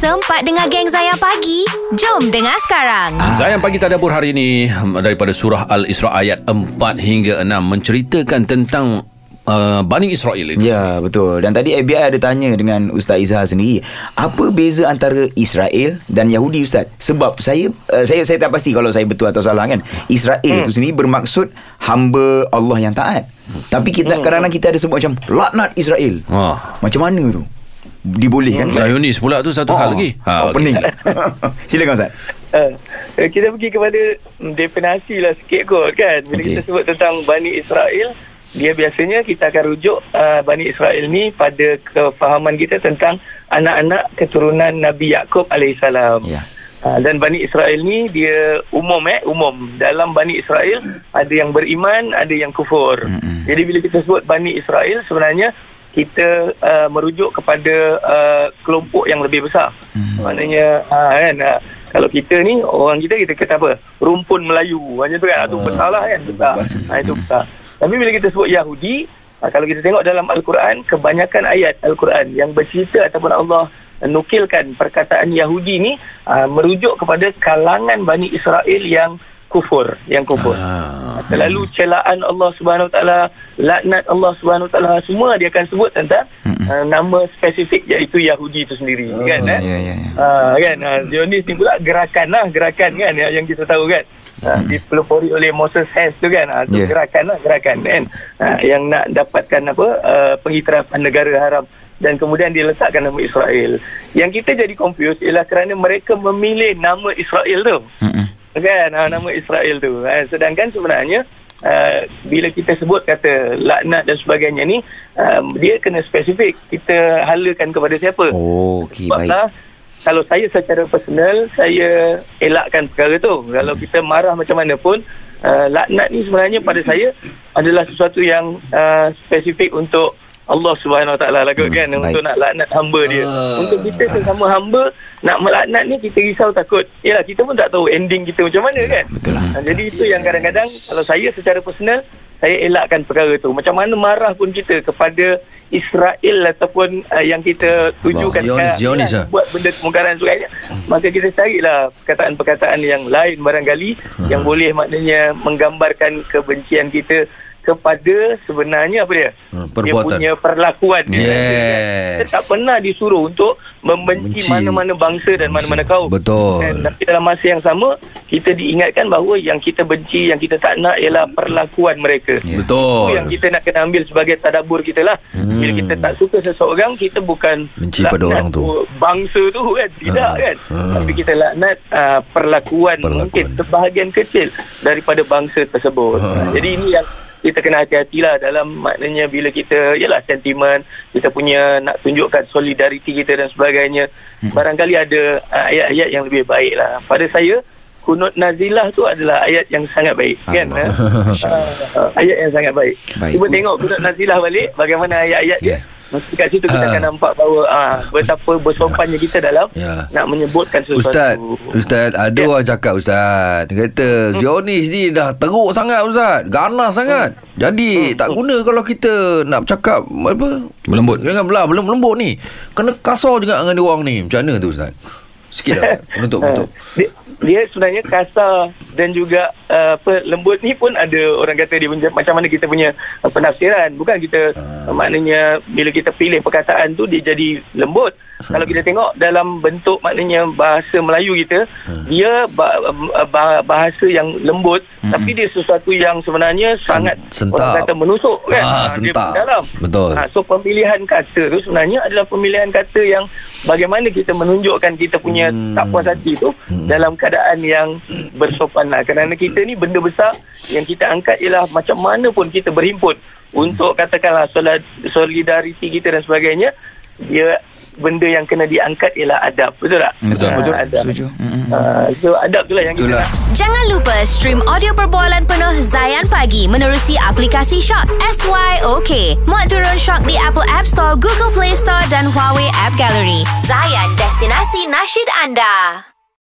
Sempat dengar geng Zayan Pagi? Jom dengar sekarang. Zayan pagi tadabbur hari ini daripada surah Al-Isra ayat 4 hingga 6 menceritakan tentang uh, Bani Israel itu. Ya betul Dan tadi FBI ada tanya dengan Ustaz Izhar sendiri Apa beza antara Israel dan Yahudi Ustaz Sebab saya uh, saya saya tak pasti kalau saya betul atau salah kan Israel hmm. itu sendiri bermaksud Hamba Allah yang taat Tapi kita hmm. kadang-kadang kita ada sebut macam Laknat Israel Ah. Macam mana tu Dibolehkan ke? Zionis pula tu satu hal lagi. Ha, oh, okey. pening Silakan Ustaz Uh, kita pergi kepada mm, definasi lah sikit kot kan. Bila okay. kita sebut tentang Bani Israel, dia biasanya kita akan rujuk uh, Bani Israel ni pada kefahaman kita tentang anak-anak keturunan Nabi Yaakob alaihissalam. Ya Uh, dan Bani Israel ni dia umum eh umum dalam Bani Israel ada yang beriman ada yang kufur. Mm-mm. Jadi bila kita sebut Bani Israel sebenarnya kita uh, merujuk kepada uh, kelompok yang lebih besar. Mm. Maknanya uh, kan uh, kalau kita ni orang kita kita kata apa? Rumpun Melayu. Macam tu kan. Itu besar lah kan. Besar. Ha, itu besar. Tapi bila kita sebut Yahudi, uh, kalau kita tengok dalam Al-Quran, kebanyakan ayat Al-Quran yang bercerita ataupun Allah nukilkan perkataan Yahudi ni uh, merujuk kepada kalangan Bani Israel yang kufur, yang kufur. Ah. Selalu celaan Allah Subhanahu Wa Taala, laknat Allah Subhanahu Wa Taala semua dia akan sebut tentang uh, nama spesifik iaitu Yahudi itu sendiri Oh, kan eh. ya, ya, ya. Ah, kan uh, Zionis ni pula gerakan lah gerakan kan yang, yang kita tahu kan uh, dipelopori oleh Moses Hess tu kan uh, tu Yeah. gerakan lah gerakan kan uh, yang nak dapatkan apa uh, pengiktirafan negara haram dan kemudian dia letakkan nama Israel yang kita jadi confused ialah kerana mereka memilih nama Israel tu Mm-mm. Kan? Uh, nama Israel tu. Uh, sedangkan sebenarnya Uh, bila kita sebut kata laknat dan sebagainya ni um, dia kena spesifik. Kita halakan kepada siapa? Oh okey baik. Sebablah kalau saya secara personal saya elakkan perkara tu. Kalau kita marah macam mana pun uh, laknat ni sebenarnya pada saya adalah sesuatu yang uh, spesifik untuk Allah Subhanahu Wa Taala lah kot Hmm, kan baik. untuk nak laknat hamba dia. Ah. Untuk kita sesama hamba nak melaknat ni kita risau takut. Yalah kita pun tak tahu ending kita macam mana kan. Betul lah Ha, jadi itu yang kadang-kadang kalau saya secara personal saya elakkan perkara itu. Macam mana marah pun kita kepada Israel ataupun uh, yang kita tujukan Zionis, sekarang Zionis kan, buat benda kemungkaran sebagainya. Maka kita carilah perkataan-perkataan yang lain barangkali yang boleh maknanya menggambarkan kebencian kita kepada sebenarnya apa dia? Hmm, Dia perbuatan. punya perlakuan dia. Yes. Kita tak pernah disuruh untuk membenci Benci. mana-mana bangsa dan mana-mana kaum. Betul. Dan tapi dalam masa yang sama kita diingatkan bahawa yang kita benci, yang kita tak nak ialah perlakuan mereka. Ya. Betul. Itu yang kita nak kena ambil sebagai tadabur kita lah. Hmm. Bila kita tak suka seseorang, kita bukan Benci pada orang tu. Bangsa tu kan. Tidak Ha. kan. Ha. Tapi kita laknat uh, perlakuan, Perlakuan. mungkin sebahagian kecil daripada bangsa tersebut. Ha. Jadi ini yang kita kena hati-hatilah dalam maknanya bila kita yalah sentimen kita punya nak tunjukkan solidariti kita dan sebagainya Hmm. barangkali ada uh, ayat-ayat yang lebih baik lah pada saya kunut nazilah tu adalah ayat yang sangat baik kan Allah. eh? uh, ayat yang sangat baik, Baik. cuba tengok kunut nazilah balik bagaimana ayat-ayat dia Yeah. Mesti kat situ kita Ah. akan nampak bahawa ah, betapa bersompannya kita dalam Ya. nak menyebutkan sesuatu Ustaz, Ustaz, ada Ya. orang cakap Ustaz. Dia kata Zionis ni dah teruk sangat Ustaz. Ganas sangat. Jadi tak guna kalau kita nak bercakap apa? Melembut. Jangan belah belum lembut ni. Kena kasar juga dengan dia orang ni. Macam mana tu Ustaz? Sikit menutup. dia, dia sebenarnya kasar dan juga uh, apa lembut ni pun ada orang kata dia punya, macam mana kita punya uh, penafsiran bukan kita uh. maknanya bila kita pilih perkataan tu dia jadi lembut kalau kita tengok dalam bentuk maknanya bahasa Melayu kita dia ba- ba- bahasa yang lembut tapi dia sesuatu yang sebenarnya sangat sentak. orang kata menusuk kan Ah, Ah, dia sentak. dalam Betul. Ah, so pemilihan kata tu sebenarnya adalah pemilihan kata yang bagaimana kita menunjukkan kita punya Hmm. tak puas hati tu dalam keadaan yang bersopan lah. Kerana kita ni benda besar yang kita angkat ialah macam mana pun kita berhimpun untuk katakanlah solid- solidariti kita dan sebagainya dia benda yang kena diangkat ialah adab betul tak Betul, Ah, betul. adab. Setuju. Ah, so adab tu lah yang kita Itulah. nak Jangan lupa stream audio perbualan penuh Zayan Pagi menerusi aplikasi Shock SYOK. Muat turun Shock di Apple App Store, Google Play Store dan Huawei App Gallery. Zayan, destinasi nasyid anda.